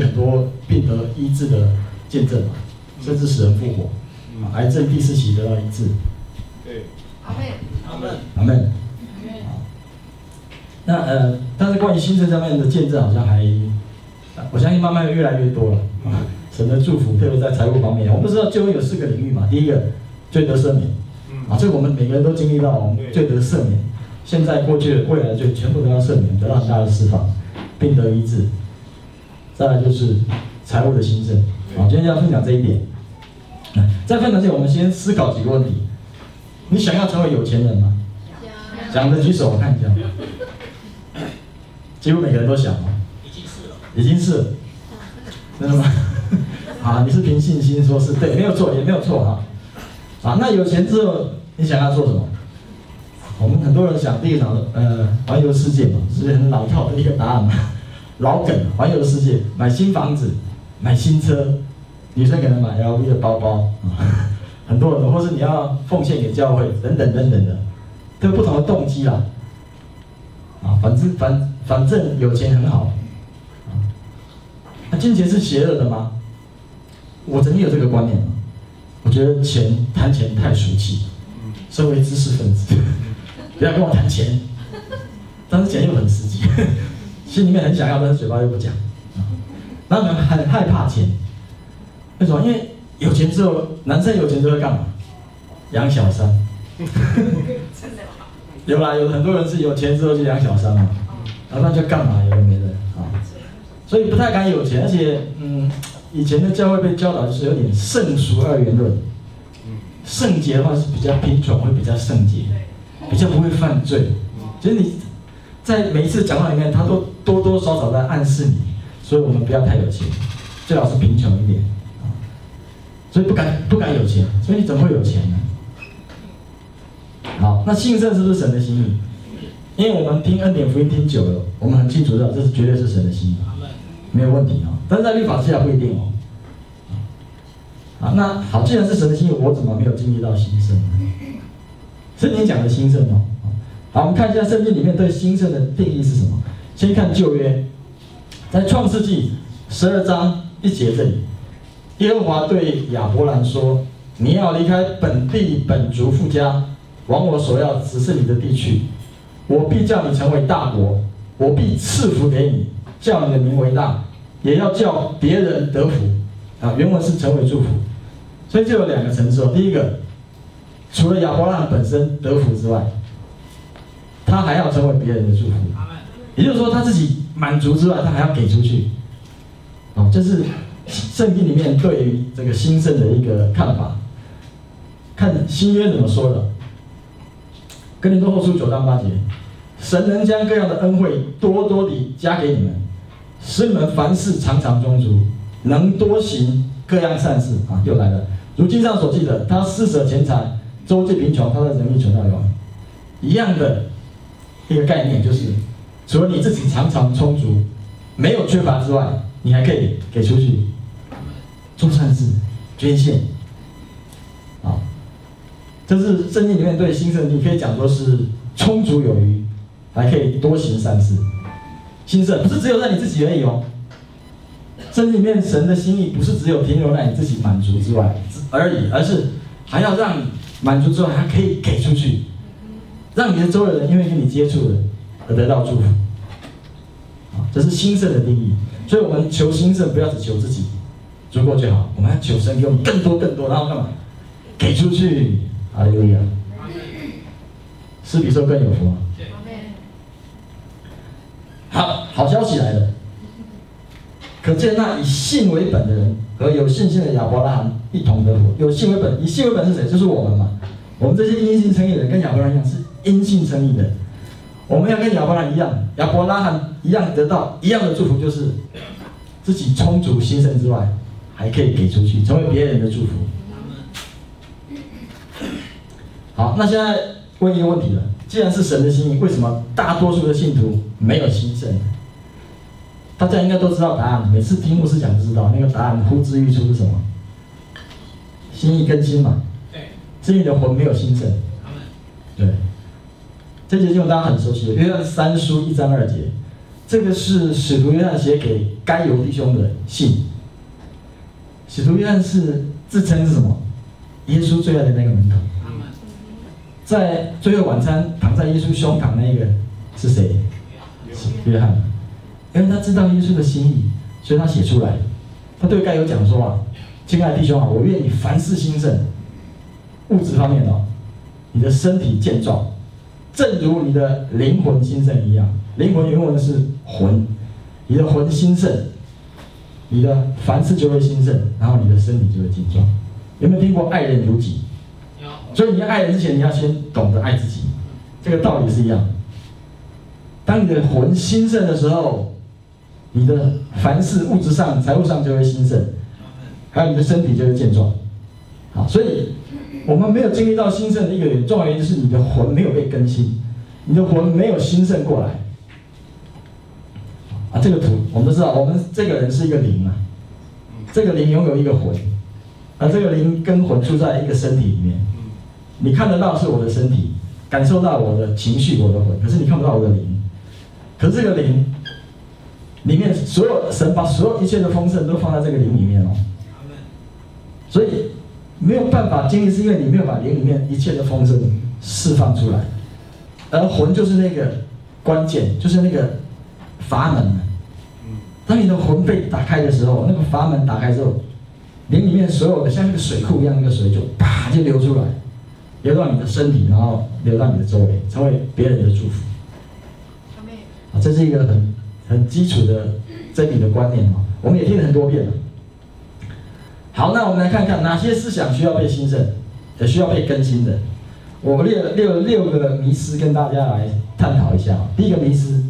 很多病得医治的见证嘛，甚至使人复活，癌症第四期得到医治。对，阿门，阿门，阿门。那呃，但是关于兴盛上面的见证，好像还，我相信慢慢越来越多了。啊。神的祝福，特别在财务方面，我们都知道救恩有四个领域嘛。第一个，罪得赦免，啊，这个我们每个人都经历到，我们罪得赦免，现在、过去、未来的罪全部都要赦免，得到很大的释放，病得医治。再来就是财务的兴盛，好，今天要分享这一点。在分享之前，我们先思考几个问题：你想要成为有钱人吗？想的举手，我看一下。几乎每个人都想哦，已经是了，已经是了，真的吗？啊，你是凭信心说是对，没有错，也没有错哈。啊，那有钱之后，你想要做什么？我们很多人想第一个想呃，环游世界嘛，是很老套的一个答案嘛，老梗，环游世界，买新房子，买新车，女生可能买 LV 的包包，很多人，或是你要奉献给教会，等等等等的，都有不同的动机啦。啊，反正反反正有钱很好，那金钱是邪恶的吗？我曾经有这个观念，我觉得钱谈钱太俗气，身为知识分子，不要跟我谈钱，但是钱又很实际，心里面很想要，但是嘴巴又不讲，那我们很害怕钱，为什么？因为有钱之后，男生有钱之后干嘛？养小三。有啦，有很多人是有钱之后就养小三嘛，然后那就干嘛有的没的啊，所以不太敢有钱，而且嗯，以前的教会被教导就是有点圣俗二元论，圣洁的话是比较贫穷，会比较圣洁，比较不会犯罪。其实你在每一次讲话里面，他都多多少少在暗示你，所以我们不要太有钱，最好是贫穷一点啊，所以不敢不敢有钱，所以你怎么会有钱呢？好，那兴盛是不是神的心意？因为我们听恩典福音听久了，我们很清楚知道这是绝对是神的心意，没有问题啊。但是在律法之下不一定哦。好，那好，既然是神的心意，我怎么没有经历到兴盛呢？圣经讲的兴盛哦。好，我们看一下圣经里面对兴盛的定义是什么？先看旧约，在创世纪十二章一节这里，耶和华对亚伯兰说：“你要离开本地本族父家。”往我所要指示你的地区，我必叫你成为大国，我必赐福给你，叫你的名为大，也要叫别人得福。啊，原文是成为祝福，所以就有两个层次哦。第一个，除了亚伯拉罕本身得福之外，他还要成为别人的祝福。也就是说，他自己满足之外，他还要给出去。哦，这是圣经里面对于这个兴盛的一个看法。看新约怎么说的？哥林多后书九章八节，神能将各样的恩惠多多地加给你们，使你们凡事常常充足，能多行各样善事啊！又来了，如经上所记的，他施舍钱财，周济贫穷，他的仁义存到永远。一样的一个概念，就是除了你自己常常充足，没有缺乏之外，你还可以给出去，做善事，捐献。啊这是圣经里面对兴盛，你可以讲说是充足有余，还可以多行善事。兴盛不是只有在你自己而已哦。圣经里面神的心意不是只有停留在你自己满足之外而已，而是还要让你满足之外还可以给出去，让你的周围人因为跟你接触了得到祝福。这是兴盛的定义。所以我们求兴盛，不要只求自己足够就好，我们要求神给我们更多更多，然后干嘛？给出去。哈利路亚，是比受更有福啊！好，好消息来了。可见那以信为本的人和有信心的亚伯拉罕一同得福。有信为本，以信为本是谁？就是我们嘛。我们这些因信称义的人，跟亚伯拉罕一样是因信称义的。我们要跟亚伯拉罕一样，亚伯拉罕一样得到一样的祝福，就是自己充足兴盛之外，还可以给出去，成为别人的祝福。好，那现在问一个问题了：既然是神的心意，为什么大多数的信徒没有兴盛？大家应该都知道答案。每次听牧师讲就知道，那个答案呼之欲出是什么？心意更新嘛。对。至于你的魂没有兴盛。对。这节经文大家很熟悉，约翰三书一章二节，这个是使徒约翰写给该犹弟兄的信。使徒约翰是自称是什么？耶稣最爱的那个门徒。在最后晚餐躺在耶稣胸膛那个是谁？是约翰。因为他知道耶稣的心意，所以他写出来。他对该犹讲说啊，亲爱的弟兄啊，我愿你凡事兴盛，物质方面哦，你的身体健壮，正如你的灵魂兴盛一样。灵魂原文是魂，你的魂兴盛，你的凡事就会兴盛，然后你的身体就会健壮。有没有听过爱人如己？所以你要爱人之前，你要先懂得爱自己，这个道理是一样。当你的魂兴盛的时候，你的凡事物质上、财务上就会兴盛，还有你的身体就会健壮。好，所以我们没有经历到兴盛的一个原因，重要原因就是你的魂没有被更新，你的魂没有兴盛过来。啊，这个图我们都知道，我们这个人是一个灵啊，这个灵拥有一个魂，而这个灵跟魂住在一个身体里面。你看得到是我的身体，感受到我的情绪、我的魂，可是你看不到我的灵。可是这个灵里面所有神把所有一切的丰盛都放在这个灵里面哦。所以没有办法经历，是因为你没有把灵里面一切的丰盛释放出来，而魂就是那个关键，就是那个。阀门，当你的魂被打开的时候，那个阀门打开之后，灵里面所有的像那个水库一样，那个水就啪就流出来，流到你的身体，然后流到你的周围，成为别人的祝福。啊，这是一个很很基础的真理的观念嘛，我们也听了很多遍了。好，那我们来看看哪些思想需要被兴盛，也需要被更新的。我列了六六个迷思跟大家来探讨一下。第一个迷思。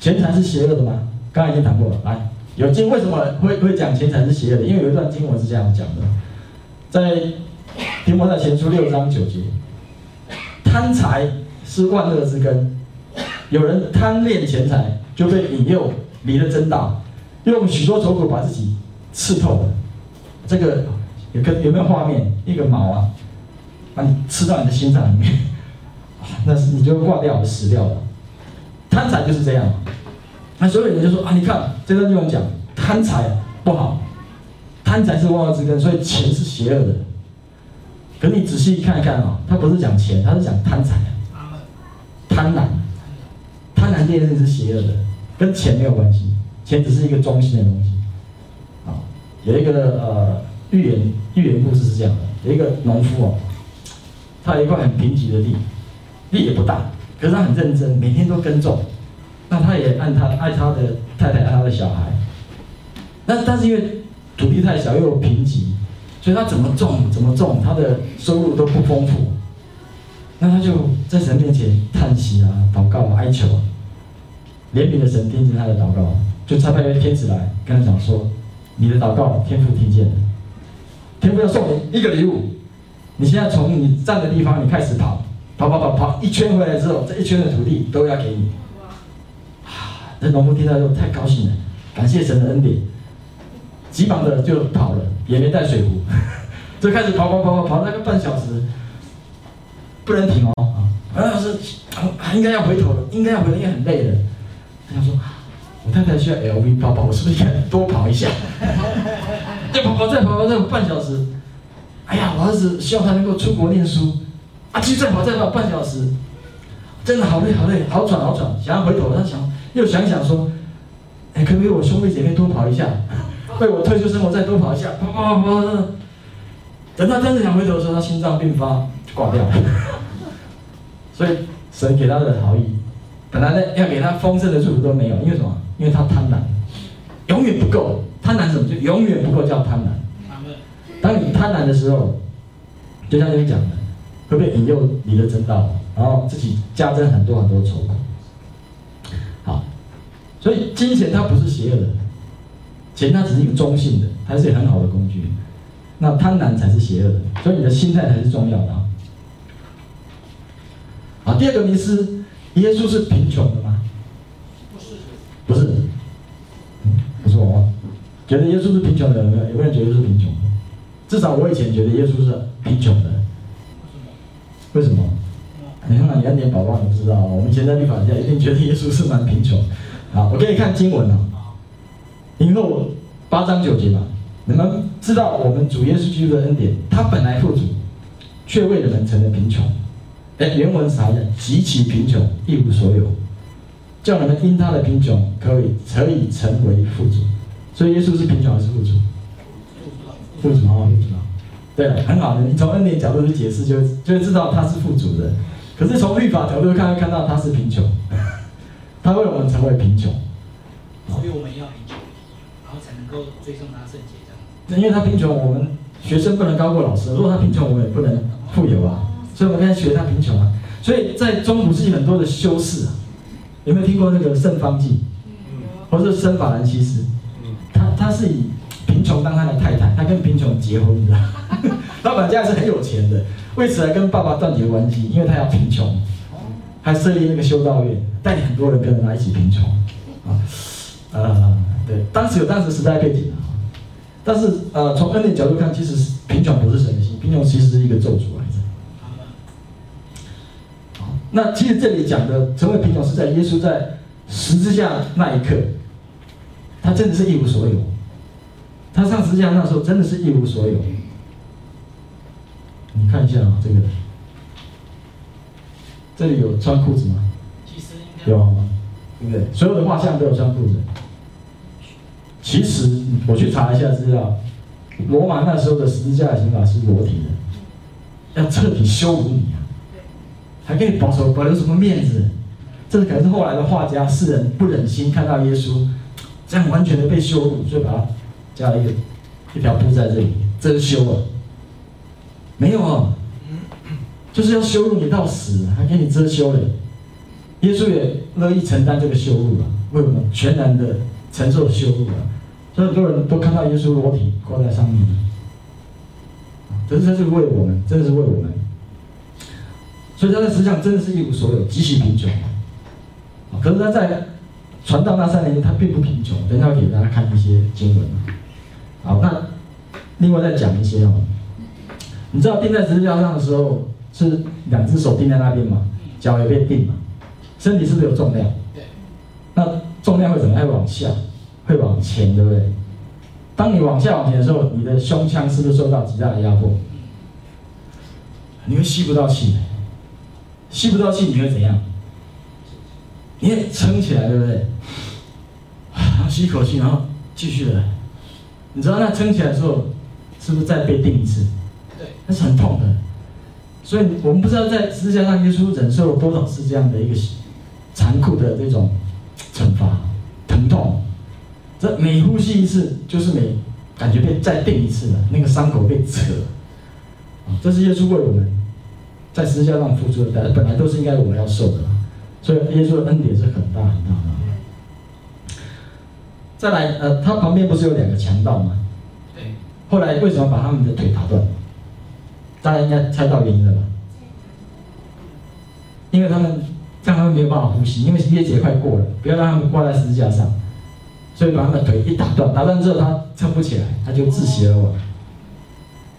钱财是邪恶的吗？刚才已经谈过了。来，有经为什么会会讲钱财是邪恶的？因为有一段经文是这样讲的，在提摩太前书六章九节，贪财是万恶之根，有人贪恋钱财，就被引诱离了真道，用许多愁苦把自己刺透了。这个有个有没有画面？一个矛啊，把你吃到你的心脏里面，那是你就挂掉，死掉了。贪财就是这样。那所有人就说啊，你看这段经文讲贪财不好，贪财是万恶之根，所以钱是邪恶的。可你仔细看一看啊，他不是讲钱，他是讲贪财，贪婪，贪婪这件事是邪恶的，跟钱没有关系，钱只是一个中心的东西。有一个呃寓言寓言故事是这样的，有一个农夫哦，他有一块很贫瘠的地，地也不大，可是他很认真，每天都耕种。那他也爱他爱他的太太爱他的小孩，那但是因为土地太小又贫瘠，所以他怎么种怎么种他的收入都不丰富。那他就在神面前叹息啊，祷告啊，哀求啊。怜悯的神听见他的祷告，就差派一位天使来跟他讲说：“你的祷告天父听见了，天父要送你一个礼物。你现在从你站的地方你开始跑，跑跑跑跑一圈回来之后，这一圈的土地都要给你。”那农夫听到之后太高兴了，感谢神的恩典，急忙的就跑了，也没带水壶，就开始跑跑跑跑跑那个半小时，不能停哦啊！半小时应该要回头了，应该要回头，应该很累了。他想说，我太太需要 LV 包包，我是不是应该多跑一下？再 跑跑再跑跑再跑半小时，哎呀，我儿子希望他能够出国念书，啊，继续再跑再跑半小时，真的好累好累，好喘好喘，想要回头，他想。又想想说，哎，可不可以我兄弟姐妹多跑一下，为我退休生活再多跑一下，跑跑跑跑。等他真的想回头的时候，他心脏病发挂掉了。所以神给他的好意，本来呢要给他丰盛的祝福都没有，因为什么？因为他贪婪，永远不够。贪婪什么？就永远不够叫贪婪。当你贪婪的时候，就像这边讲的，会被引诱离了真道，然后自己加增很多很多愁苦。所以金钱它不是邪恶的，钱它只是一个中性的，它是一个很好的工具。那贪婪才是邪恶的，所以你的心态才是重要的。好，第二个迷思，耶稣是贫穷的吗？不是，觉得耶稣是贫穷的有没有？没有人觉得是贫穷的？至少我以前觉得耶稣是贫穷的。为什么？为什么？你看看你恩典宝宝，你知道，我们以前在律法下一定觉得耶稣是蛮贫穷。好，我给你看经文啊，以后八章九节嘛，你们知道我们主耶稣基督的恩典，他本来富足，却为了人成了贫穷。哎，原文啥呀？极其贫穷，一无所有，叫你们因他的贫穷，可以可以成为富足。所以耶稣是贫穷还是富足？富足啊，富足啊。对，很好的。你从恩典角度去解释，就就会知道他是富足的。可是从律法角度看，看到他是贫穷，他为我们成为贫穷，所以我们要贫穷，然后才能够追送他圣洁这样。因为他贫穷，我们学生不能高过老师。如果他贫穷，我们也不能富有啊。所以我们现在学他贫穷啊。所以在中古世纪很多的修士啊，有没有听过那个圣方济？或者圣法兰西斯？他他是以贫穷当他的太太，他跟贫穷结婚的。老板家是很有钱的，为此还跟爸爸断绝关系，因为他要贫穷，还设立那个修道院，带领很多人跟着他一起贫穷。啊，呃，对，当时有当时时代背景啊，但是呃，从恩典角度看，其实贫穷不是神的心，贫穷其实是一个咒诅来着。好，那其实这里讲的成为贫穷是在耶稣在十字架那一刻，他真的是一无所有，他上十字架那时候真的是一无所有。你看一下啊，这个，这里有穿裤子吗？其实应该有吗？对不对？所有的画像都有穿裤子。其实我去查一下资料，罗马那时候的十字架刑法是裸体的，要彻底羞辱你啊，还可以保守保留什么面子？这可能是后来的画家世人不忍心看到耶稣这样完全的被羞辱，所以把它加了一个一条布在这里遮羞啊。没有啊，就是要羞辱你到死，还给你遮羞嘞。耶稣也乐意承担这个羞辱啊，为我们全然的承受羞辱啊。所以很多人都看到耶稣裸体挂在上面，这是他是为我们，真的是为我们。所以他在实际上真的是一无所有，极其贫穷。可是他在传道那三年，他并不贫穷。等一下给大家看一些经文。好，那另外再讲一些哦。你知道钉在十字架上的时候是两只手钉在那边嘛，脚也被钉嘛，身体是不是有重量？对。那重量会怎么样？会往下，会往前，对不对？当你往下往前的时候，你的胸腔是不是受到极大的压迫？你会吸不到气，吸不到气，你会怎样？你会撑起来，对不对？然后吸一口气，然后继续来。你知道那撑起来的时候，是不是再被钉一次？对那是很痛的，所以我们不知道在十字架上耶稣忍受了多少次这样的一个残酷的这种惩罚、疼痛。这每呼吸一次，就是每感觉被再钉一次了，那个伤口被扯。啊，这是耶稣为我们在十字架上付出的代价，本来都是应该我们要受的。所以耶稣的恩典是很大很大的。再来，呃，他旁边不是有两个强盗吗？对。后来为什么把他们的腿打断？大家应该猜到原因了吧？因为他们让他们没有办法呼吸，因为耶节快过了，不要让他们挂在十字架上，所以把他们的腿一打断，打断之后他撑不起来，他就窒息而亡。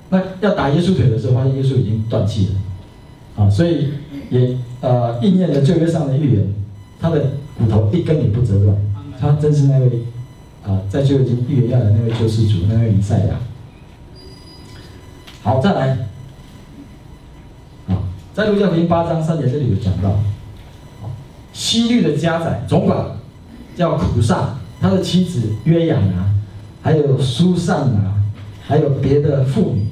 那要打耶稣腿的时候，发现耶稣已经断气了，啊，所以也呃应验了旧约上的预言，他的骨头一根也不折断，他真是那位啊在旧约已经预言要的那位救世主，那位弥赛亚。好，再来。啊在路加福音八章三节这里有讲到，希律的家宰总管叫苦萨，他的妻子约雅拿，还有苏珊拿，还有别的妇女，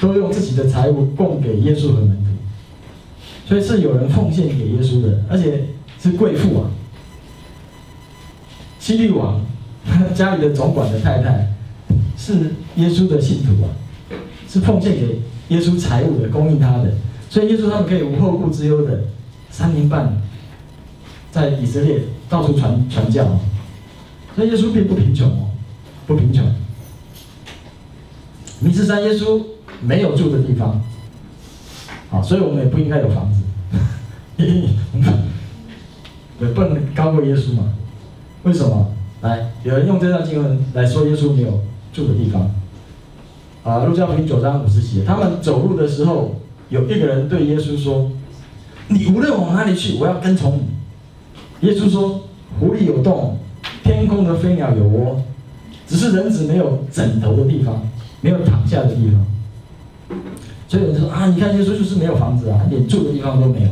都用自己的财物供给耶稣和门徒，所以是有人奉献给耶稣的，而且是贵妇啊。西律王 家里的总管的太太是耶稣的信徒啊，是奉献给耶稣财物的，供应他的。所以耶稣他们可以无后顾之忧的三年半，在以色列到处传传教。所以耶稣并不贫穷哦，不贫穷。米斯山耶稣没有住的地方，好，所以我们也不应该有房子，对，不能高过耶稣嘛？为什么？来，有人用这段经文来说耶稣没有住的地方。啊，路加福音九章五十节，他们走路的时候。有一个人对耶稣说：“你无论往哪里去，我要跟从你。耶稣说：湖里有洞，天空的飞鸟有窝，只是人子没有枕头的地方，没有躺下的地方。所以有人说啊，你看耶稣就是没有房子啊，连住的地方都没有。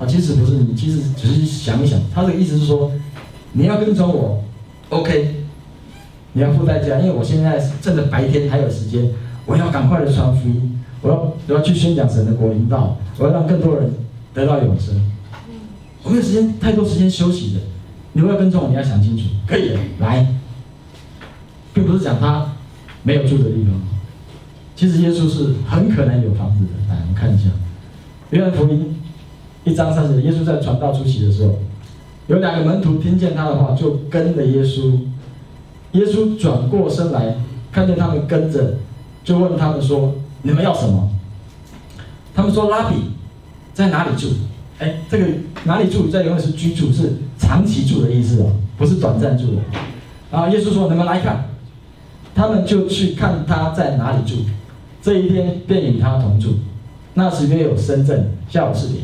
啊，其实不是，你其实只是想一想，他的意思是说，你要跟从我，OK，你要付代价，因为我现在趁着白天还有时间，我要赶快的传福音，我要我要去宣讲神的国领导，我要让更多人得到永生。我没有时间，太多时间休息的，你要跟从我，你要想清楚，可以的，来，并不是讲他没有住的地方，其实耶稣是很可能有房子的，来，我们看一下，约翰福音。一章三十，耶稣在传道初期的时候，有两个门徒听见他的话，就跟着耶稣。耶稣转过身来，看见他们跟着，就问他们说：“你们要什么？”他们说：“拉比，在哪里住？”哎，这个哪里住，在原文是居住，是长期住的意思哦，不是短暂住的。然后耶稣说：“你们来看。”他们就去看他在哪里住。这一天便与他同住。那时约有申正，下午四点。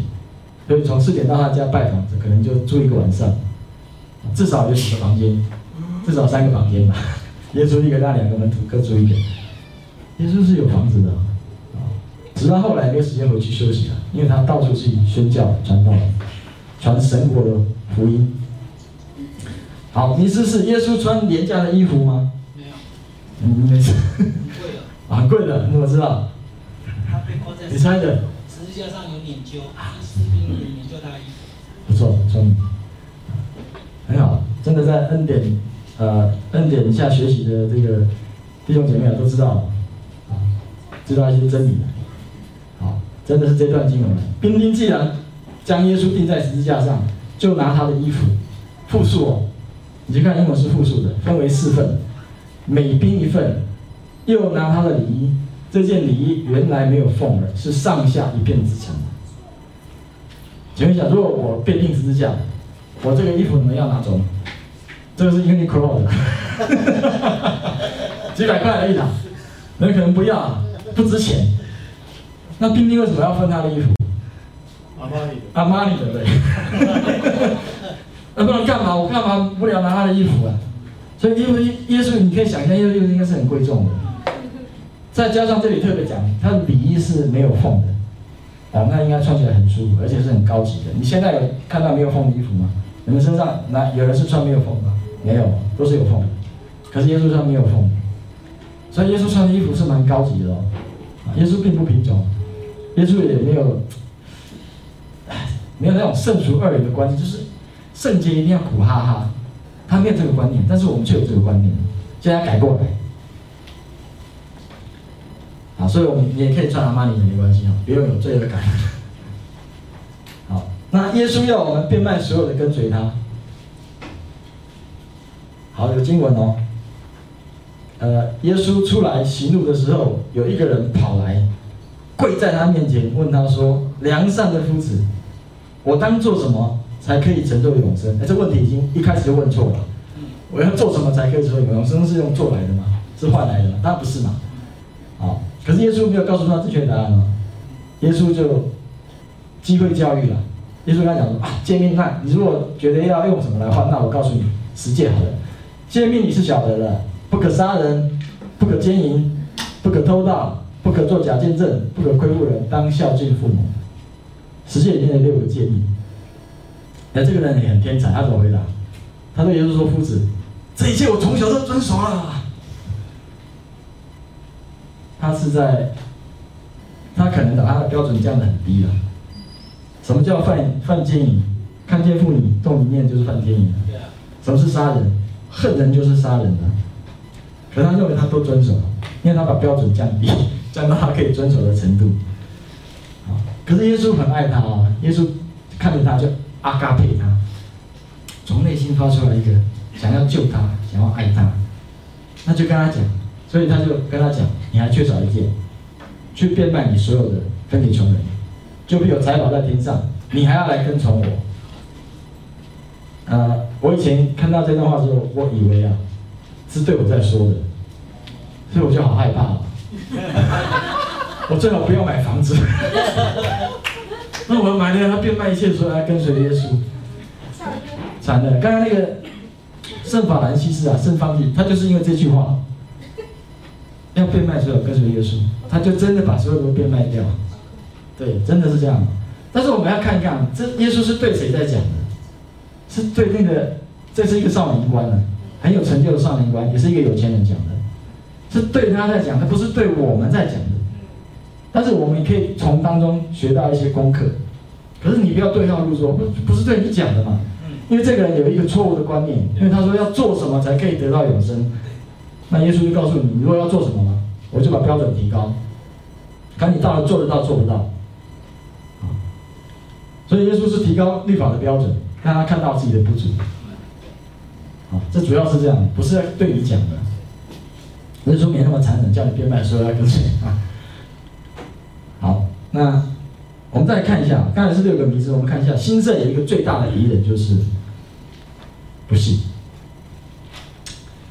所以从四点到他家拜访，可能就住一个晚上，至少有几个房间，至少三个房间吧。耶稣一个，那两个门徒各住一个。耶稣是有房子的，啊，直到后来没有时间回去休息了，因为他到处去宣教、传道、传神国的福音。好，你试试耶稣穿廉价的衣服吗？没有。嗯，没事。很贵的。很贵的，你怎么知道？你猜的。十字架上有研究。不错，聪明，很好，真的在恩典，呃，恩典下学习的这个弟兄姐妹啊，都知道，啊，知道一些真理的，好，真的是这段经文。兵丁既然将耶稣钉在十字架上，就拿他的衣服，复数哦，你去看英文是复数的，分为四份，每兵一份，又拿他的里衣，这件礼衣原来没有缝的，是上下一片织成的。请问一下，如果我被钉十字架，我这个衣服你们要拿走吗？这个是 Uniqlo 的，几百块而已啦，你们可能不要，不值钱。那兵丁为什么要分他的衣服？阿玛尼的，阿玛尼的对。那不然干嘛？我干嘛不了拿他的衣服啊？所以因为耶稣，你可以想象，耶稣应该是很贵重的。再加上这里特别讲，他的里衣是没有缝的。啊，那应该穿起来很舒服，而且是很高级的。你现在有看到没有缝的衣服吗？你们身上那有人是穿没有缝吗？没有，都是有缝的。可是耶稣穿没有缝，所以耶稣穿的衣服是蛮高级的哦。耶稣并不贫穷，耶稣也没有，没有那种圣俗二元的观念，就是圣洁一定要苦哈哈，他没有这个观念，但是我们却有这个观念，现在改过来。所以我们也可以穿阿玛尼也，没关系啊，不用有罪恶感。好，那耶稣要我们变卖所有的跟随他。好，有经文哦。呃，耶稣出来行路的时候，有一个人跑来，跪在他面前，问他说：“良善的夫子，我当做什么才可以成就永生？”哎，这问题已经一开始就问错了。我要做什么才可以成就永生？是用做来的吗？是换来的吗？当然不是嘛。好。可是耶稣没有告诉他正确答案哦，耶稣就机会教育了。耶稣跟他讲说啊，诫命那，你如果觉得要用什么来换，那我告诉你十诫好了。诫命你是晓得的，不可杀人，不可奸淫，不可偷盗，不可作假见证，不可亏负人，当孝敬父母。十诫里面的六个诫命。那这个人也很天才，他怎么回答？他对耶稣说：“夫子，这一切我从小都遵守了。”他是在，他可能把他的标准降得很低了。什么叫犯犯奸淫？看见妇女动一念就是犯奸淫。什么是杀人？恨人就是杀人了。可他认为他都遵守，因为他把标准降低，降到他可以遵守的程度。可是耶稣很爱他啊，耶稣看着他就阿嘎佩他，从内心发出来一个想要救他，想要爱他，那就跟他讲。所以他就跟他讲：“你还缺少一件，去变卖你所有的，分给穷人，就必有财宝在天上。你还要来跟从我。”呃，我以前看到这段话的时候，我以为啊是对我在说的，所以我就好害怕。我最好不要买房子。那我们买了，他变卖一切，说来跟随耶稣。惨了，刚刚那个圣法兰西斯啊，圣方济，他就是因为这句话，要变卖所有跟随耶稣，他就真的把所有都变卖掉。对，真的是这样。但是我们要看一看，这耶稣是对谁在讲的？是对那个，这是一个少年官啊，很有成就的少年官，也是一个有钱人讲的，是对他在讲，他不是对我们在讲的。但是我们也可以从当中学到一些功课。可是你不要对号入座，不不是对你讲的嘛？因为这个人有一个错误的观念，因为他说要做什么才可以得到永生。那耶稣就告诉你，你如果要做什么呢？我就把标准提高，看你到底做得到做不到。所以耶稣是提高律法的标准，让他看到自己的不足。好，这主要是这样，不是对你讲的。耶稣没那么残忍，叫你变卖说要跟随啊。好，那我们再看一下，刚才是六个名字，我们看一下，兴盛有一个最大的敌人就是不信。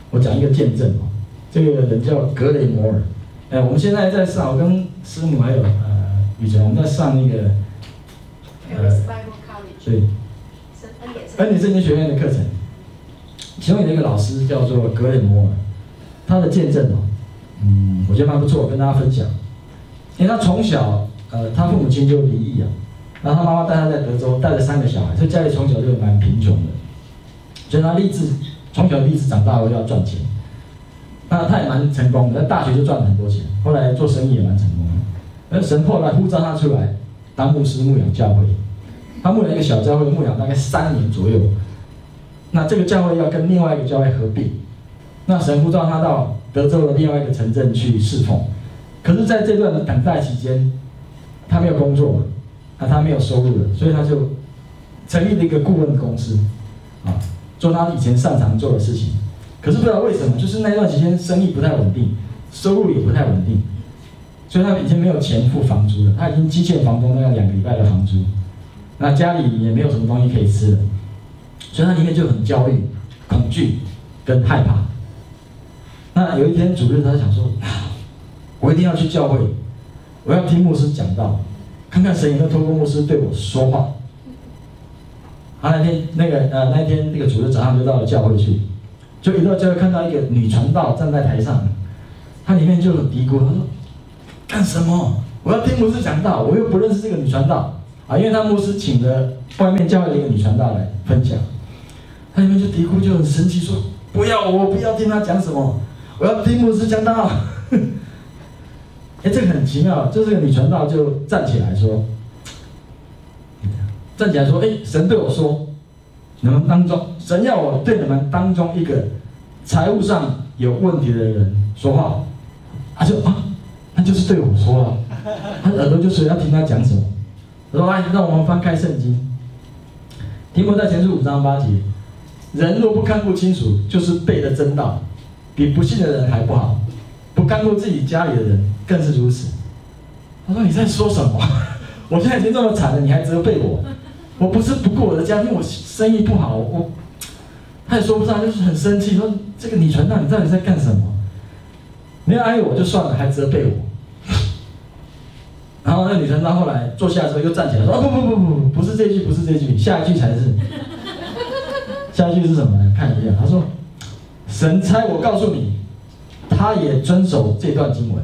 我讲一个见证哦，这个人叫格雷摩尔。哎，我们现在在上，我跟师母还有呃雨辰，我们在上那个。呃，对，恩典圣经学院的课程，其中有一个老师叫做格雷摩尔，他的见证哦，嗯，我觉得蛮不错，跟大家分享。因为他从小，呃，他父母亲就离异啊，然后他妈妈带他在德州带了三个小孩，所以家里从小就蛮贫穷的，所以他立志从小立志长大后要赚钱。那他也蛮成功的，在大学就赚了很多钱，后来做生意也蛮成功的。而神后来呼召他出来当牧师牧养教会。他牧了一个小教会，牧养大概三年左右。那这个教会要跟另外一个教会合并，那神呼召他到德州的另外一个城镇去侍奉。可是，在这段的等待期间，他没有工作啊，他没有收入了，所以他就成立了一个顾问公司，啊，做他以前擅长做的事情。可是不知道为什么，就是那段时间生意不太稳定，收入也不太稳定，所以他已经没有钱付房租了。他已经积欠房东大概两个礼拜的房租。那家里也没有什么东西可以吃了，所以他里面就很焦虑、恐惧跟害怕。那有一天主日，他想说：“我一定要去教会，我要听牧师讲道，看看神有没有透过牧师对我说话。”他那天那个呃那天那个主日早上就到了教会去，就一到教会看到一个女传道站在台上，她里面就很嘀咕，她说：“干什么？我要听牧师讲道，我又不认识这个女传道。”啊，因为他牧师请了外面教会的一个女传道来分享，他里面就嘀咕，就很生气说：“不要，我不要听他讲什么，我要听牧师讲道。”哎，这个很奇妙，就这个女传道就站起来说：“站起来说，哎，神对我说，你们当中，神要我对你们当中一个财务上有问题的人说话。”他就啊，那就是对我说了，他耳朵就是要听他讲什么。他说：“哎，让我们翻开圣经，提摩太前书五章八节，人若不看顾清楚，就是背的真道，比不信的人还不好。不看顾自己家里的人更是如此。”他说：“你在说什么？我现在已经这么惨了，你还责备我？我不是不顾我的家，庭我生意不好，我他也说不上，就是很生气，说这个女传道，你到底在干什么？没有爱我就算了，还责备我。”然后那个女生到后来坐下的时候又站起来说：“哦不不不不不，不是这句，不是这句，下一句才是。下一句是什么呢？看一下，他说：‘神差我告诉你，他也遵守这段经文。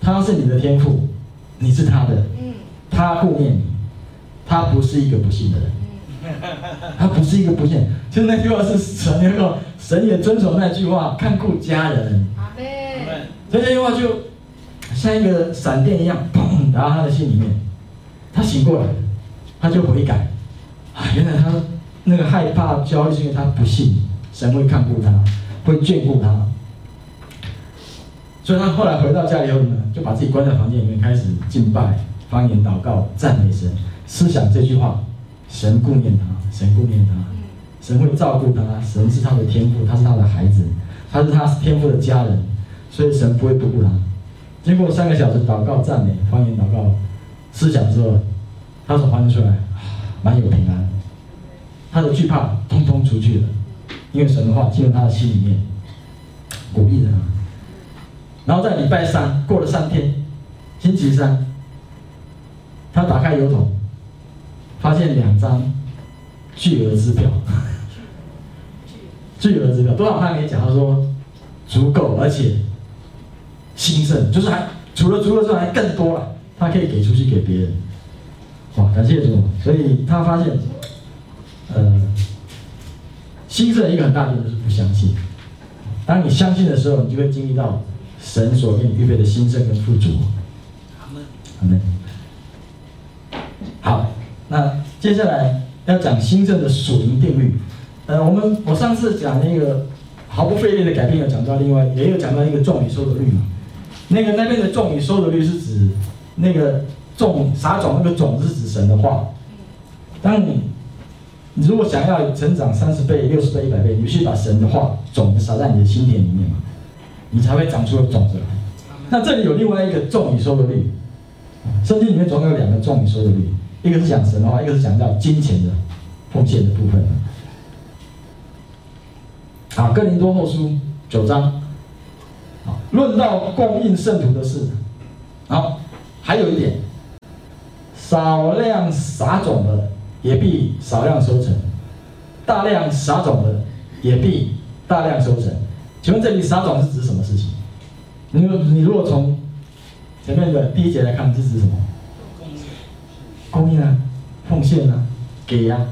他是你的天赋，你是他的，他顾念你，他不是一个不信的人，他不是一个不信。就那句话是神那个神也遵守那句话，看顾家人。阿门。所以这句话就。”像一个闪电一样，砰打到他的心里面，他醒过来了，他就悔改，啊，原来他那个害怕、焦虑是因为他不信神会看顾他，会眷顾他，所以他后来回到家里以后呢，就把自己关在房间里面，开始敬拜、方言祷告、赞美神，思想这句话：神顾念他，神顾念他，神会照顾他，神是他的天父，他是他的孩子，他是他天父的家人，所以神不会不顾他。经过三个小时祷告、赞美、方言祷告、思想之后，他从房间出来，满有平安，他的惧怕通通出去了，因为神的话进入他的心里面，鼓励着他。然后在礼拜三过了三天，星期三，他打开邮筒，发现两张巨额支票，巨额支票多少他没讲，他说足够，而且兴盛，就是还除了足够之外还更多了，他可以给出去给别人。哇，感谢主，所以他发现，呃，兴盛一个很大的就是不相信。当你相信的时候，你就会经历到神所给你预备的兴盛跟富足。阿门，阿门。好，那接下来要讲新政的属灵定律。呃，我们我上次讲那个毫不费力的改变，有讲到另外也有讲到一个种与收的律嘛。那个那边的种与收的律是指那个种撒种那个种子是指神的话。当你你如果想要成长三十倍、六十倍、一百倍，你必须把神的话种子撒在你的心田里面嘛，你才会长出种子来。那这里有另外一个种与收的律，圣经里面总有两个种与收的律，一个是讲神的话，一个是讲到金钱的奉献的部分。好，哥林多后书九章，好，论到供应圣徒的事，好，还有一点，少量撒种的。也必少量收成，大量撒种的也必大量收成。请问这里撒种是指什么事情？你你如果从前面的第一节来看，是指什么？供应啊，奉献啊，给呀、啊。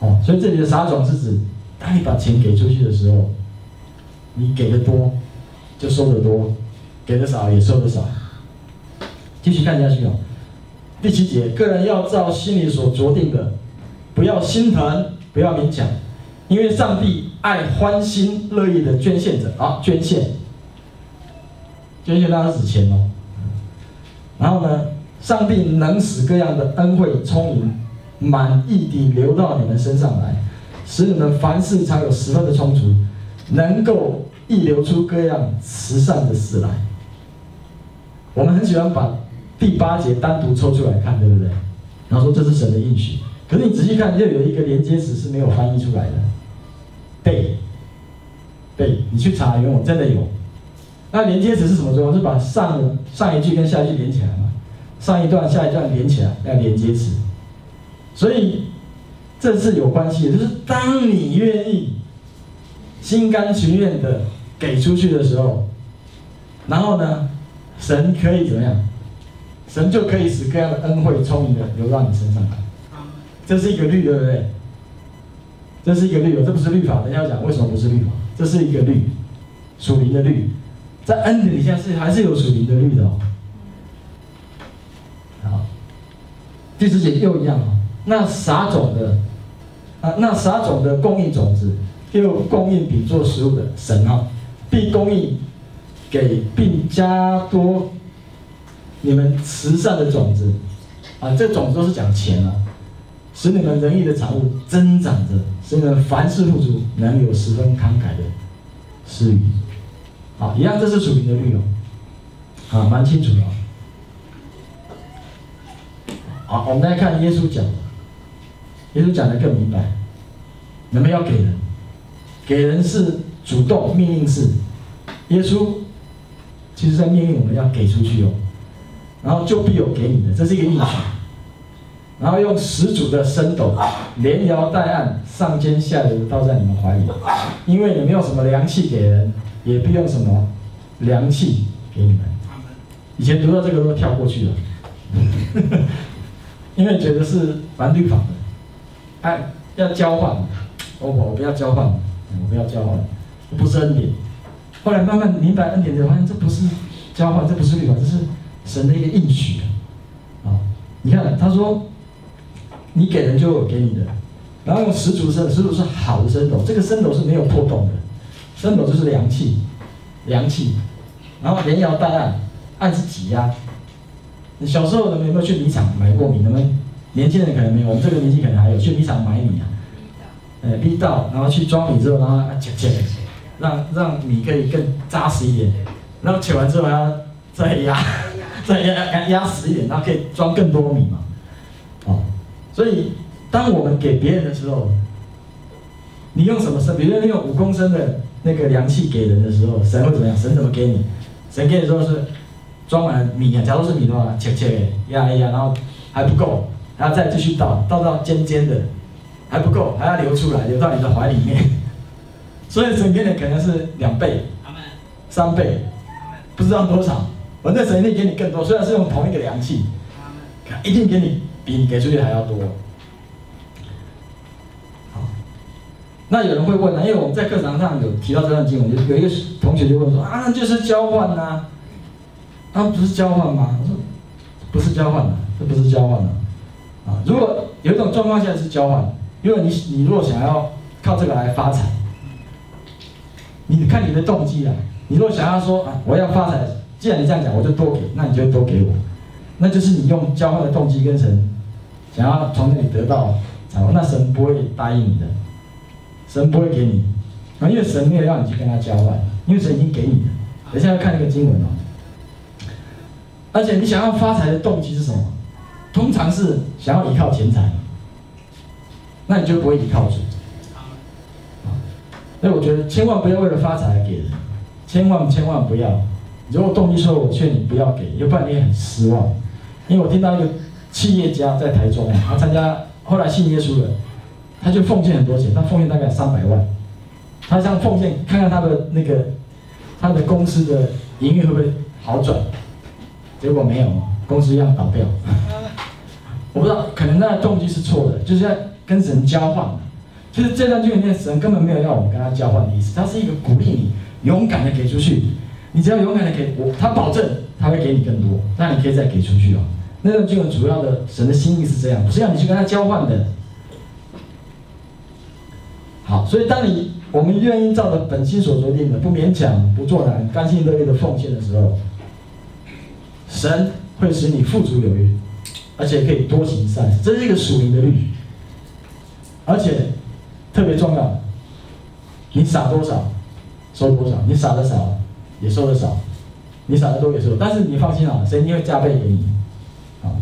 哦，所以这里的撒种是指，当你把钱给出去的时候，你给的多，就收的多；给的少，也收的少。继续看下去哦。第七节，个人要照心里所酌定的，不要心疼，不要勉强，因为上帝爱欢心乐意的捐献者啊，捐献，捐献当然是指钱哦。然后呢，上帝能使各样的恩惠充盈，满溢地流到你们身上来，使你们凡事常有十分的充足，能够溢流出各样慈善的事来。我们很喜欢把。第八节单独抽出来看，对不对？然后说这是神的应许，可是你仔细看，又有一个连接词是没有翻译出来的。被，被，你去查原文真的有。那连接词是什么作用？是把上上一句跟下一句连起来嘛？上一段下一段连起来，要连接词。所以这是有关系的，就是当你愿意心甘情愿的给出去的时候，然后呢，神可以怎么样？神就可以使各样的恩惠充盈的流到你身上来，这是一个律，对不对？这是一个律，这不是律法。等下要讲为什么不是律法，这是一个律，属灵的律，在恩典底下是还是有属灵的律的哦。好，第十节又一样啊。那撒种的啊，那撒种的供应种子，又供应比做食物的神啊，必供应给并加多。你们慈善的种子，啊，这种子都是讲钱啊，使你们仁义的产物增长着，使你们凡事富足，能有十分慷慨的施予。好，一样，这是属灵的律哦，啊，蛮清楚的。好，我们来看耶稣讲，耶稣讲的更明白，你们要给人，给人是主动命令式，耶稣其实在命令我们要给出去哦。然后就必有给你的，这是一个应许。然后用十足的升斗，连摇带按，上尖下流的倒在你们怀里，因为你没有什么凉气给人，也必用什么凉气给你们。以前读到这个都跳过去了，因为觉得是反律法的，哎，要交换，我我不要交换，我不要交换，不是恩典。后来慢慢明白恩典之后，发现这不是交换，这不是律法，这是。神的一个应许，啊，你看他说，你给人就有给你的，然后用十足升，十足是好的升斗，这个升斗是没有破洞的，升斗就是量器，量器，然后连摇带按，按是挤压。你小时候你们有没有去米厂买过米？你们年轻人可能没有，我们这个年纪可能还有去米厂买米啊，呃，逼到，然后去装米之后，然后啊切切，让让米可以更扎实一点，然后切完之后还要再压。再压压实一点，然后可以装更多米嘛，哦，所以当我们给别人的时候，你用什么升？比如说你用五公升的那个量器给人的时候，神会怎么样？神怎么给你？神给你说是装满了米啊，假如是米的话，切切压一压，然后还不够，还要再继续倒，倒到尖尖的，还不够，还要流出来，流到你的怀里面。所以神给你可能是两倍，三倍，不知道多少。反正神一定给你更多，虽然是用同一个量器，一定给你比你给出去还要多。好，那有人会问呢、啊，因为我们在课堂上有提到这段经文，就有一个同学就问说啊，那就是交换呐、啊，啊不是交换吗？我说不是交换的，这不是交换的啊。如果有一种状况下是交换，因为你你如果想要靠这个来发财，你看你的动机啊，你如果想要说啊我要发财。既然你这样讲，我就多给，那你就多给我，那就是你用交换的动机跟神想要从那里得到财物，那神不会答应你的，神不会给你，啊，因为神没有让你去跟他交换，因为神已经给你了。等一下要看那个经文哦，而且你想要发财的动机是什么？通常是想要依靠钱财，那你就不会依靠主。所以我觉得千万不要为了发财而给人，千万千万不要。如果动机说，我劝你不要给，要不然你也很失望。因为我听到一个企业家在台中，他参加后来信耶稣了，他就奉献很多钱，他奉献大概三百万。他想奉献看看他的那个他的公司的营运会不会好转，结果没有，公司一样倒掉。我不知道，可能那个动机是错的，就是要跟神交换。其实这段经里面，神根本没有要我们跟他交换的意思，他是一个鼓励你勇敢的给出去。你只要勇敢的给我，他保证他会给你更多，那你可以再给出去哦。那个经文主要的神的心意是这样，不是要你去跟他交换的。好，所以当你我们愿意照着本心所决定的，不勉强，不作难，甘心乐意的奉献的时候，神会使你富足有余，而且可以多行善，这是一个属灵的律。而且特别重要，你撒多少，收多少，你撒的少。也收的少，你撒的多也收，但是你放心啊，神一定会加倍给你。好，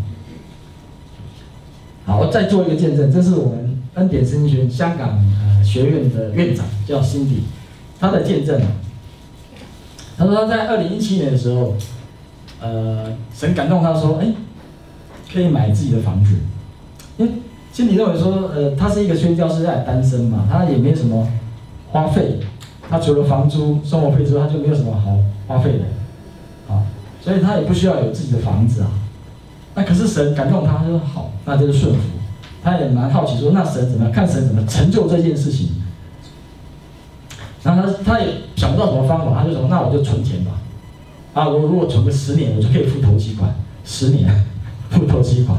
好，我再做一个见证，这是我们恩典神学香港呃学院的院长叫辛迪，他的见证。他说他在二零一七年的时候，呃，神感动他说，哎，可以买自己的房子，因为辛迪认为说，呃，他是一个宣教师，在单身嘛，他也没什么花费。他除了房租、生活费之外，他就没有什么好花费的，啊，所以他也不需要有自己的房子啊。那可是神感动他，他说好，那就是顺服。他也蛮好奇说，那神怎么？看神怎么成就这件事情。然后他他也想不到什么方法，他就说那我就存钱吧。啊，我如果存个十年，我就可以付头期款，十年付头期款，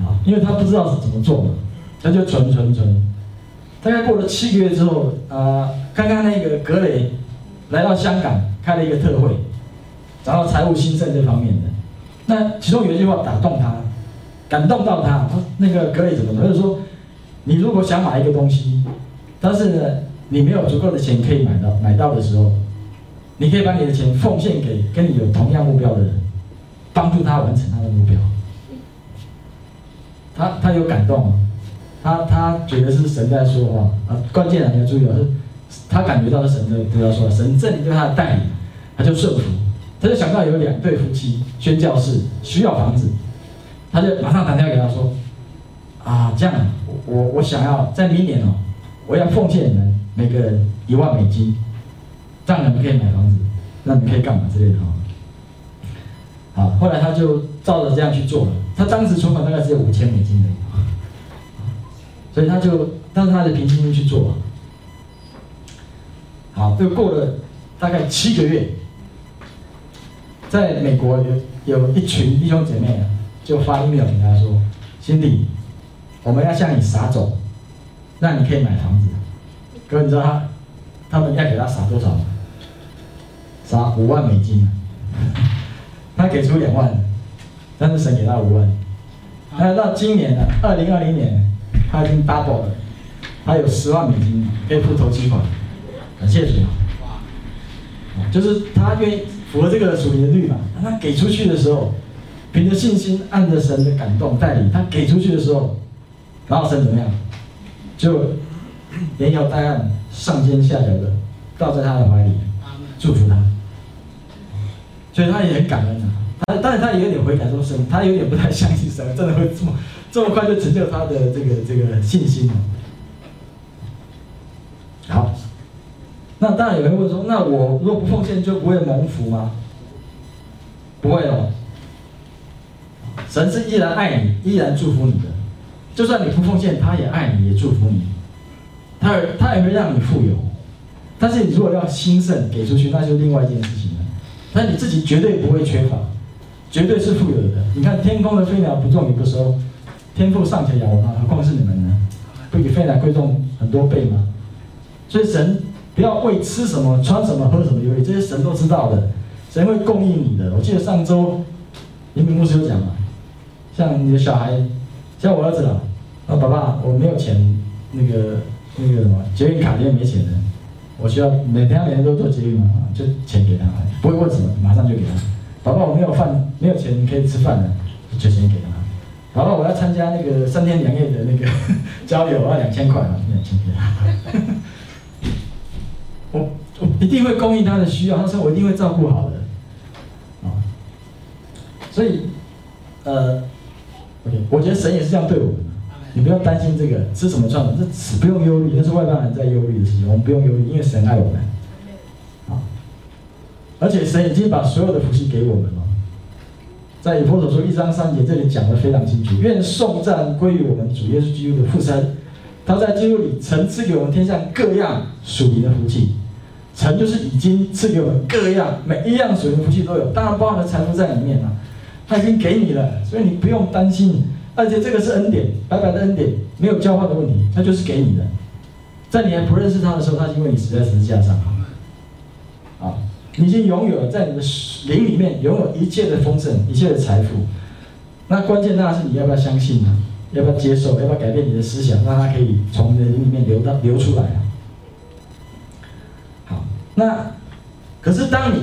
啊，因为他不知道是怎么做的，他就存存存。大概过了七个月之后，啊，刚刚那个格雷来到香港开了一个特会，然后财务兴盛这方面的。那其中有一句话打动他，感动到他。他那个格雷怎么？他就说，你如果想买一个东西，但是呢，你没有足够的钱可以买到买到的时候，你可以把你的钱奉献给跟你有同样目标的人，帮助他完成他的目标。他他有感动。他他觉得是神在说话啊，关键啊，你要注意哦，是，他感觉到是神在对他说，神这里对他的带领，他就顺服，他就想到有两对夫妻宣教士需要房子，他就马上打电话给他说，啊，这样，我我想要在明年哦，我要奉献你们每个人一万美金，这样你们可以买房子，那你们可以干嘛之类的哈。好，后来他就照着这样去做了，他当时存款大概只有五千美金的。所以他就，但是他的平均去做，好，就过了大概七个月，在美国有有一群弟兄姐妹，就发 email 给他说，辛迪，我们要向你撒种，让你可以买房子。哥你知道他，他们要给他撒多少吗？砸五万美金，他给出两万，但是神给他五万，那到今年呢，二零二零年。他已经 double 了，他有十万美金可以付头期款，感谢主。就是他愿意符合这个属灵的律嘛，他给出去的时候，凭着信心，按着神的感动带领，他给出去的时候，然后神怎么样？就连摇带按，上尖下角的倒在他的怀里，祝福他。所以他也很感恩啊。他但是他也有点悔改说神，他有点不太相信神真的会这么这么快就成就他的这个这个信心。好，那当然有人会说，那我如果不奉献就不会蒙福吗？不会哦，神是依然爱你，依然祝福你的。就算你不奉献，他也爱你，也祝福你。他他也会让你富有。但是你如果要兴盛给出去，那就另外一件事情。那你自己绝对不会缺乏，绝对是富有的。你看天空的飞鸟不种也不收，天父尚且养活它，何况是你们呢？不比飞鸟贵重很多倍吗？所以神不要为吃什么、穿什么、喝什么忧虑，这些神都知道的，神会供应你的。我记得上周林明牧师有讲嘛，像你的小孩，像我儿子了，啊，爸爸，我没有钱，那个那个什么，捷运卡里面没钱的，我需要每天每天都做节育嘛，就钱给他，不会问什么，马上就给他。爸爸，我没有饭，没有钱可以吃饭的，就钱给他。爸爸，我要参加那个三天两夜的那个 交流，要两千块啊，两千给他。我我一定会供应他的需要，他说我一定会照顾好的，啊，所以，呃，OK，我觉得神也是这样对我们，你不要担心这个吃什么穿什么，这只不用忧虑，那是外邦人在忧虑的事情，我们不用忧虑，因为神爱我们，啊，而且神已经把所有的福气给我们了，在以弗所书一章三节这里讲的非常清楚，愿颂赞归于我们主耶稣基督的父神，他在基督里曾赐给我们天下各样属灵的福气。神就是已经赐给我们各样每一样属灵的福气都有，当然包含了财富在里面啊，他已经给你了，所以你不用担心。而且这个是恩典，白白的恩典，没有交换的问题，他就是给你的。在你还不认识他的时候，他已经为你死在十字架上。啊，你已经拥有了，在你的灵里面拥有一切的丰盛，一切的财富。那关键当然是你要不要相信呢？要不要接受？要不要改变你的思想，让它可以从你的灵里面流到流出来啊？好那，可是当你，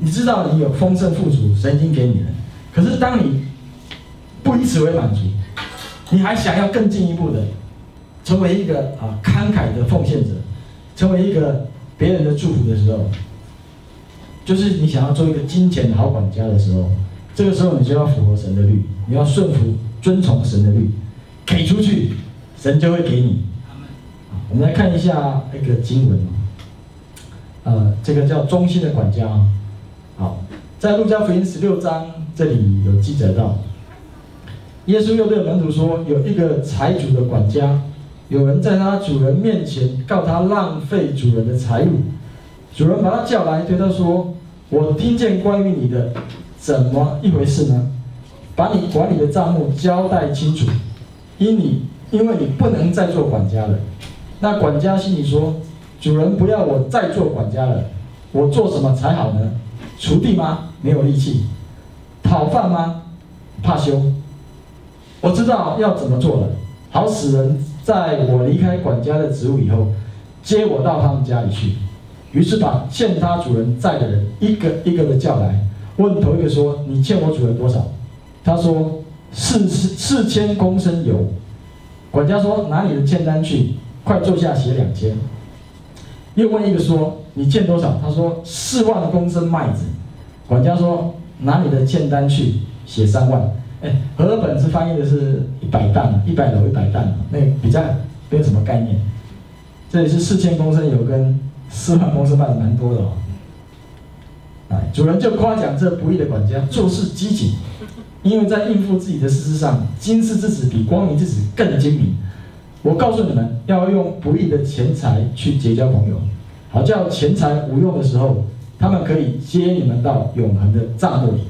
你知道你有丰盛富足，神已经给你了。可是当你不以此为满足，你还想要更进一步的，成为一个啊慷慨的奉献者，成为一个别人的祝福的时候，就是你想要做一个金钱的好管家的时候，这个时候你就要符合神的律，你要顺服、遵从神的律，给出去，神就会给你。我们来看一下那个经文。呃，这个叫忠心的管家，好，在路加福音十六章这里有记载到，耶稣又对门徒说，有一个财主的管家，有人在他主人面前告他浪费主人的财物，主人把他叫来，对他说：“我听见关于你的，怎么一回事呢？把你管理的账目交代清楚，因你因为你不能再做管家了。”那管家心里说。主人不要我再做管家了，我做什么才好呢？锄地吗？没有力气。讨饭吗？怕羞。我知道要怎么做了，好使人在我离开管家的职务以后，接我到他们家里去。于是把欠他主人债的人一个一个的叫来，问头一个说：“你欠我主人多少？”他说：“四四四千公升油。”管家说：“拿你的欠单去，快坐下写两千。”又问一个说：“你欠多少？”他说：“四万公升麦子。”管家说：“拿你的欠单去写三万。”哎，和本是翻译的是一百担，一百篓一百担，那比较没有什么概念。这里是四千公升油跟四万公升卖的蛮多的哦。哎，主人就夸奖这不义的管家做事机警，因为在应付自己的事上，金丝之子比光明之子更精明。我告诉你们，要用不义的钱财去结交朋友，好叫钱财无用的时候，他们可以接你们到永恒的帐幕里。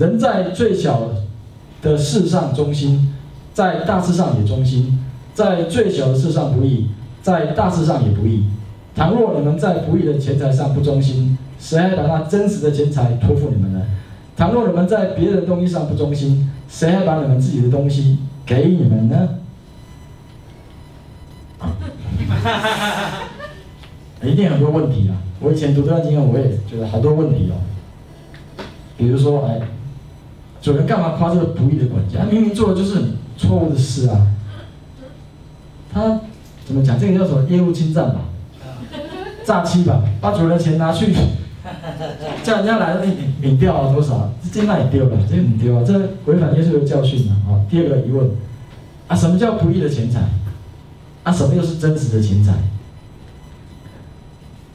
人在最小的事上忠心，在大事上也忠心；在最小的事上不义，在大事上也不义。倘若你们在不义的钱财上不忠心，谁还把那真实的钱财托付你们呢？倘若你们在别人的东西上不忠心，谁还把你们自己的东西？给你们呢？一定很多问题啊！我以前读这段经验，我也觉得好多问题哦。比如说，哎，主人干嘛夸这个不义的管家？他明明做的就是很错误的事啊！他怎么讲？这个叫什么业务侵占吧？诈欺吧，把主人的钱拿去，叫人家来了，掉了多少？这那也丢了，这很丢啊，这违反耶稣的教训了啊。第二个疑问，啊，什么叫不义的钱财？啊，什么又是真实的钱财？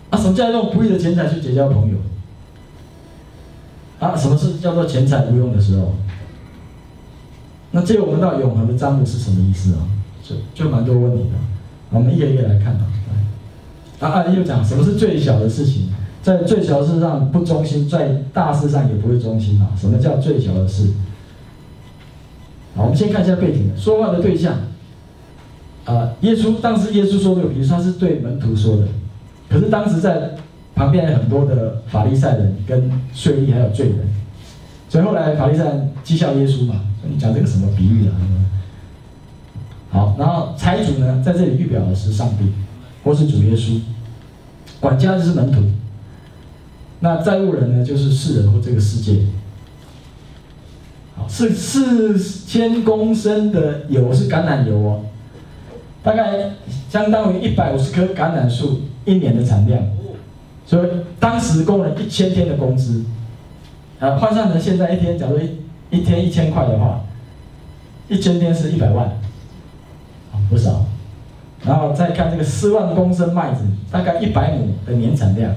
啊，什么叫用不义的钱财去结交朋友？啊，什么是叫做钱财无用的时候？那借我们到永恒的帐幕是什么意思啊？就就蛮多问题的，我们一个一个来看啊。啊啊，又讲什么是最小的事情，在最小的事上不忠心，在大事上也不会忠心啊？什么叫最小的事？好，我们先看一下背景，说话的对象。啊，耶稣当时耶稣说的，比如说他是对门徒说的，可是当时在旁边有很多的法利赛人跟税吏还有罪人，所以后来法利赛人讥笑耶稣嘛，你讲这个什么比喻啊？好，然后财主呢，在这里预表的是上帝，或是主耶稣，管家就是门徒，那债务人呢，就是世人或这个世界。好，是四千公升的油是橄榄油哦。大概相当于一百五十棵橄榄树一年的产量，所以当时工人一千天的工资，呃，换算成现在一天，假如一一天一千块的话，一千天是一百万，啊不少。然后再看这个四万公升麦子，大概一百亩的年产量，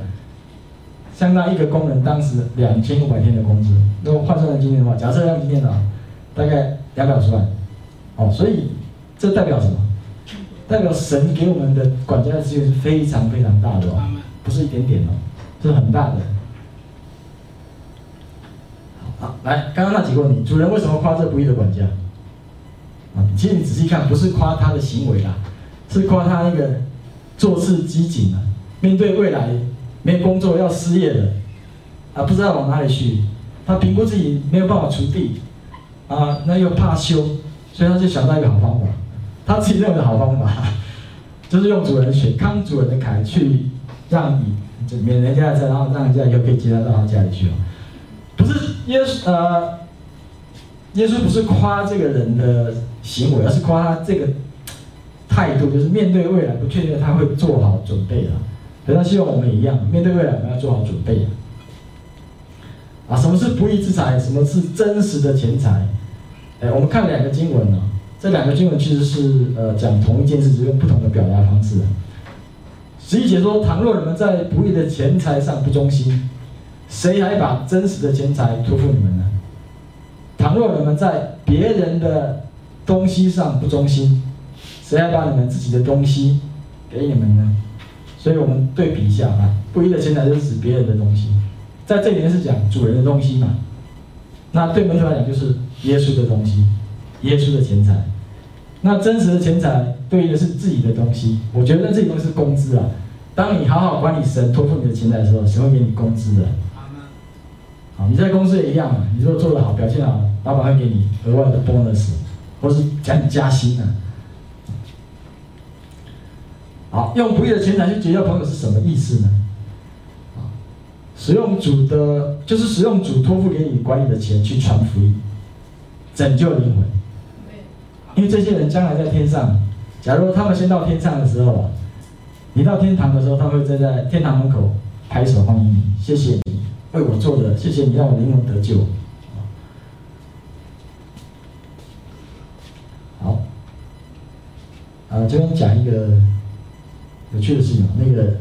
相当一个工人当时两千五百天的工资。如果换算成今天的话，假设用今天的，大概两百五十万，哦，所以这代表什么？代表神给我们的管家的资源是非常非常大的哦，不是一点点哦，是很大的。好，来，刚刚那几个问题，主人为什么夸这不义的管家？啊，其实你仔细看，不是夸他的行为啦，是夸他那个做事机警啊，面对未来没有工作要失业的，啊，不知道往哪里去，他评估自己没有办法锄地，啊，那又怕羞，所以他就想到一个好方法。他自己认为的好方法，就是用主人血康主人的凯去让你免人家的债，然后让人家以后可以接他到他家里去哦。不是耶稣呃，耶稣不是夸这个人的行为，而是夸他这个态度，就是面对未来不确定，他会做好准备了。所以他希望我们一样，面对未来我们要做好准备啊，什么是不义之财？什么是真实的钱财？哎，我们看两个经文呢。这两个经文其实是呃讲同一件事，只用不同的表达方式。十一节说：倘若你们在不义的钱财上不忠心，谁还把真实的钱财托付你们呢？倘若你们在别人的东西上不忠心，谁还把你们自己的东西给你们呢？所以我们对比一下啊，不义的钱财就是指别人的东西，在这里面是讲主人的东西嘛。那对门徒来讲就是耶稣的东西。耶稣的钱财，那真实的钱财对应的是自己的东西。我觉得这些东西是工资啊。当你好好管理神托付你的钱财的时候，神会给你工资的。好，你在公司也一样嘛。你如果做得好，表现好，老板会给你额外的 bonus，或是加你加薪啊。好，用不义的钱财去结交朋友是什么意思呢？使用主的，就是使用主托付给你管理的钱去传福音，拯救灵魂。因为这些人将来在天上，假如他们先到天上的时候，你到天堂的时候，他会站在天堂门口拍手欢迎你，谢谢你为我做的，谢谢你让我灵魂得救。好，啊，这边讲一个有趣的事情，那个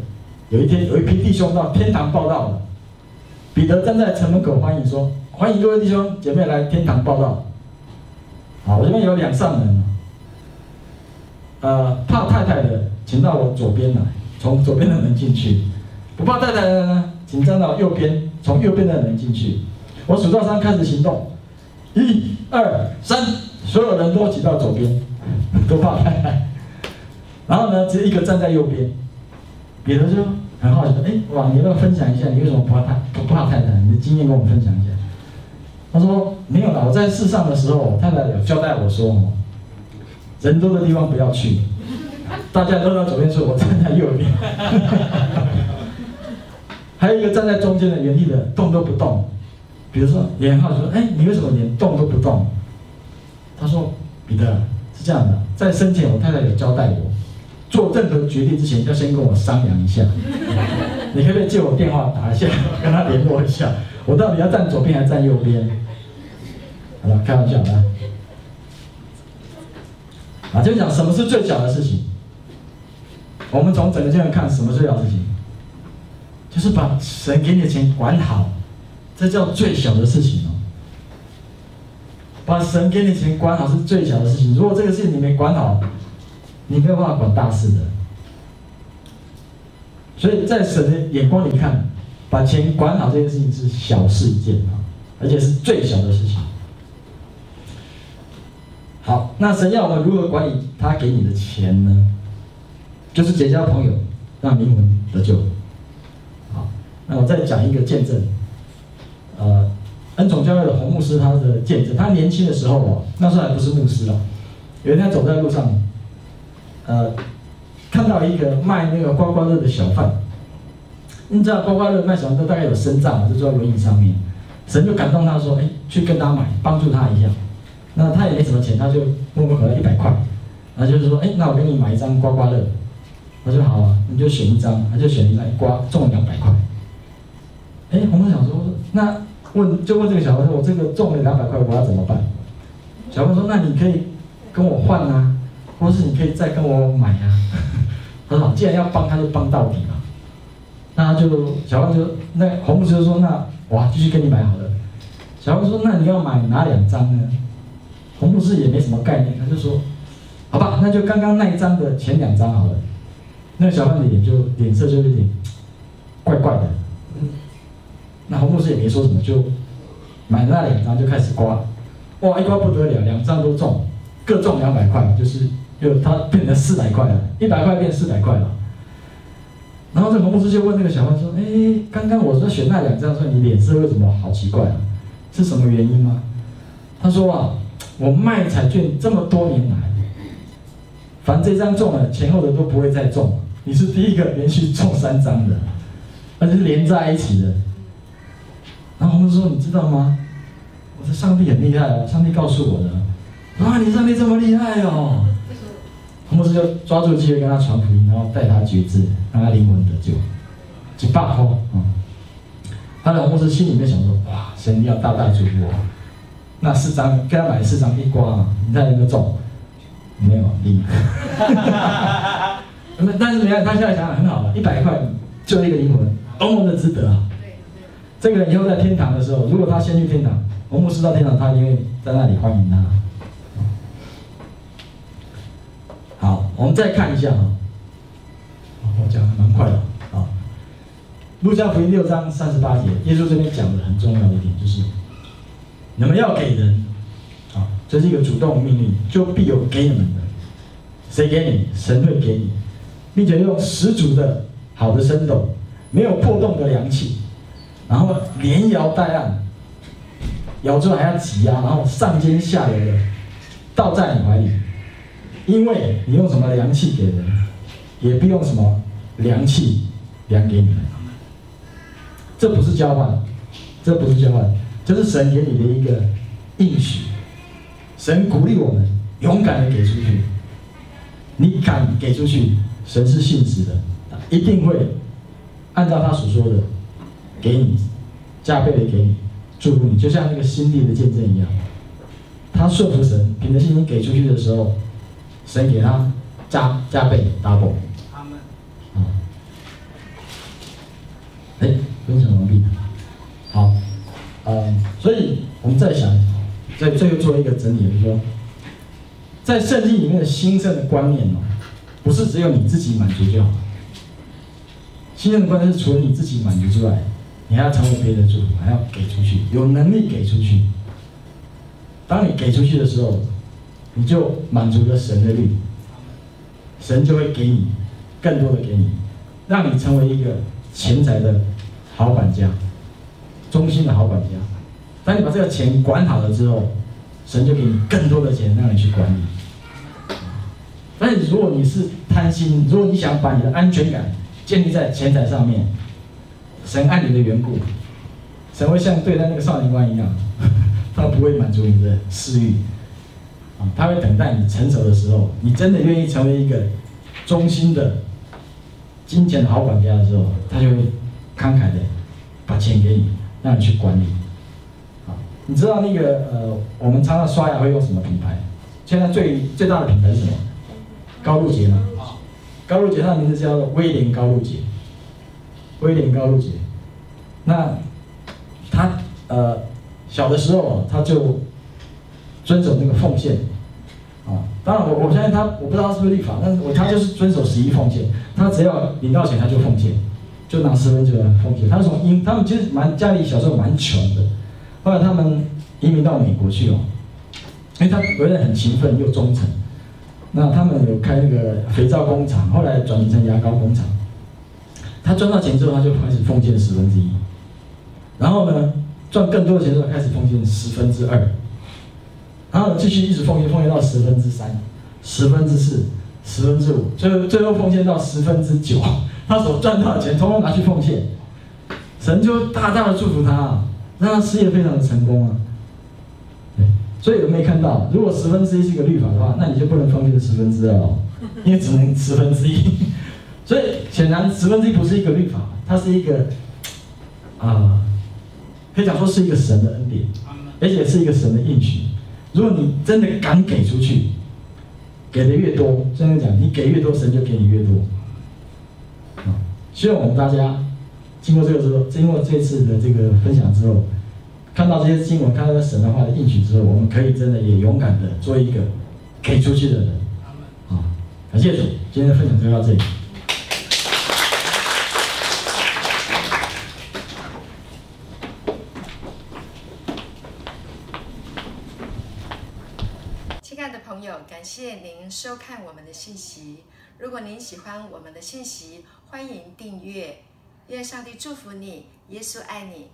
有一天有一批弟兄到天堂报道了，彼得站在城门口欢迎说：“欢迎各位弟兄姐妹来天堂报道。”好，我这边有两扇门，呃，怕太太的，请到我左边来，从左边的门进去；不怕太太的呢，请站到右边，从右边的门进去。我数到三开始行动，一、二、三，所有人都挤到左边，都怕太太。然后呢，只有一个站在右边。彼得就很好奇说：“哎，哇，你要不要分享一下，你为什么不怕太不怕太太？你的经验跟我们分享一下。”他说：“没有啦，我在世上的时候，太太有交代我说，人多的地方不要去，大家都到左边说，我站在右边。还有一个站在中间的原地的动都不动。比如说，严浩说：‘哎，你为什么连动都不动？’他说：‘彼得是这样的，在生前我太太有交代我，做任何决定之前，要先跟我商量一下。你可不可以借我电话打一下，跟他联络一下，我到底要站左边还是站右边？好了，开玩笑啊。啊，就讲什么是最小的事情。我们从整个经文看，什么最小的事情？就是把神给你的钱管好，这叫最小的事情哦。把神给你的钱管好是最小的事情。如果这个事情你没管好，你没有办法管大事的。所以在神的眼光里看，把钱管好这件事情是小事一件啊，而且是最小的事情。好，那神要我们如何管理他给你的钱呢？就是结交朋友，让灵魂得救。好，那我再讲一个见证。呃，恩宠教会的洪牧师他的见证，他年轻的时候哦，那时候还不是牧师哦，有一天走在路上，呃，看到一个卖那个刮刮乐的小贩。你知道刮刮乐卖小贩都大概有身障，就坐在轮椅上面。神就感动他说：“哎，去跟他买，帮助他一下。”那他也没什么钱，他就默默给了一百块。然后就是说：“哎，那我给你买一张刮刮乐。”我说好啊，你就选一张，他就选一张，刮中了两百块。哎，洪牧想说，那问就问这个小孩说，我这个中了两百块，我要怎么办？小孩说，那你可以跟我换啊，或是你可以再跟我买啊。他说好，既然要帮，他就帮到底嘛。那他就小孩就那红牧就说，那哇，继续跟你买好了。小孩说，那你要买哪两张呢？洪牧师也没什么概念，他就说，好吧，那就刚刚那一张的前两张好了。那个小贩的脸就脸色就有点怪怪的，那洪牧师也没说什么，就买了那两张就开始刮，哇，一刮不得了，两张都中，各中两百块，就是又他变成四百块了，一百块变四百块了。然后这洪牧师就问那个小贩说：“哎，刚刚我说选那两张，说你脸色为什么好奇怪啊？是什么原因吗？”他说：“啊，我卖彩券这么多年来，反正这张中了，前后的都不会再中。”你是第一个连续中三张的，而且是连在一起的。然后我们说：“你知道吗？我说上帝很厉害哦，上帝告诉我的。啊，你上帝这么厉害哦！”我们就抓住机会跟他传福音，然后带他决志，让他灵魂得救，几百块。嗯，他的牧师心里面想说：“哇，神要大大祝福我。”那四张，给他买四张，一刮，你看有没有中？没有，零。那但是你看，他现在想想很好了，一百块就一个灵魂，多么的值得啊！这个人以后在天堂的时候，如果他先去天堂，我们知道天堂，他一定会在那里欢迎他。好，我们再看一下啊，我讲的蛮快的啊。路加福音六章三十八节，耶稣这边讲的很重要的一点就是，你们要给人啊，这是一个主动命令，就必有给你们的。谁给你？神会给你。并且用十足的好的升斗，没有破洞的凉气，然后连摇带按，摇之后还要挤压，然后上尖下流的倒在你怀里，因为你用什么凉气给人，也不用什么凉气量给你们。这不是交换，这不是交换，这是神给你的一个应许。神鼓励我们勇敢的给出去，你敢给出去。神是信实的，一定会按照他所说的给你加倍的给你祝福你，就像那个新地的见证一样。他顺服神，凭着信心给出去的时候，神给他加加倍 double。他们啊，哎，分享完毕。好，嗯，所以我们再想，在最后做一个整理，就是说，在圣经里面的兴盛的观念哦。不是只有你自己满足就好。信任的观念是除了你自己满足之外，你还要成为别人的祝福，还要给出去，有能力给出去。当你给出去的时候，你就满足了神的律，神就会给你更多的给你，让你成为一个钱财的好管家，忠心的好管家。当你把这个钱管好了之后，神就给你更多的钱让你去管理。但是如果你是贪心，如果你想把你的安全感建立在钱财上面，神爱你的缘故，神会像对待那个少年官一样，他不会满足你的私欲，啊，他会等待你成熟的时候，你真的愿意成为一个忠心的金钱的好管家的时候，他就会慷慨的把钱给你，让你去管理。啊，你知道那个呃，我们常常刷牙会用什么品牌？现在最最大的品牌是什么？高露洁吗？高露洁它的名字叫做威廉高露洁。威廉高露洁，那他呃小的时候他就遵守那个奉献。啊，当然我我相信他，我不知道他是不是立法，但是我他就是遵守十一奉献，他只要领到钱他就奉献，就拿十分之二奉献。他从英，他们其实蛮家里小时候蛮穷的，后来他们移民到美国去哦，因为他为人很勤奋又忠诚，那他们有开那个肥皂工厂，后来转型成牙膏工厂。他赚到钱之后，他就开始奉献十分之一，然后呢，赚更多的钱之后开始奉献十分之二。然后继续一直奉献，奉献到十分之三、十分之四、十分之五，最后最后奉献到十分之九。他所赚到的钱，通通拿去奉献，神就大大的祝福他，让他事业非常的成功啊。对，所以有没有看到？如果十分之一是一个律法的话，那你就不能奉献十分之二哦，因为只能十分之一。所以显然十分之一不是一个律法，它是一个啊、呃，可以讲说是一个神的恩典，而且是一个神的应许。如果你真的敢给出去，给的越多，真的讲，你给越多，神就给你越多。啊，希望我们大家经过这个之后，经过这次的这个分享之后，看到这些经文，看到这神的话的应许之后，我们可以真的也勇敢的做一个可以出去的人。啊，感谢主，今天的分享就到这里。亲爱的朋友感谢您收看我们的信息。如果您喜欢我们的信息，欢迎订阅。愿上帝祝福你，耶稣爱你。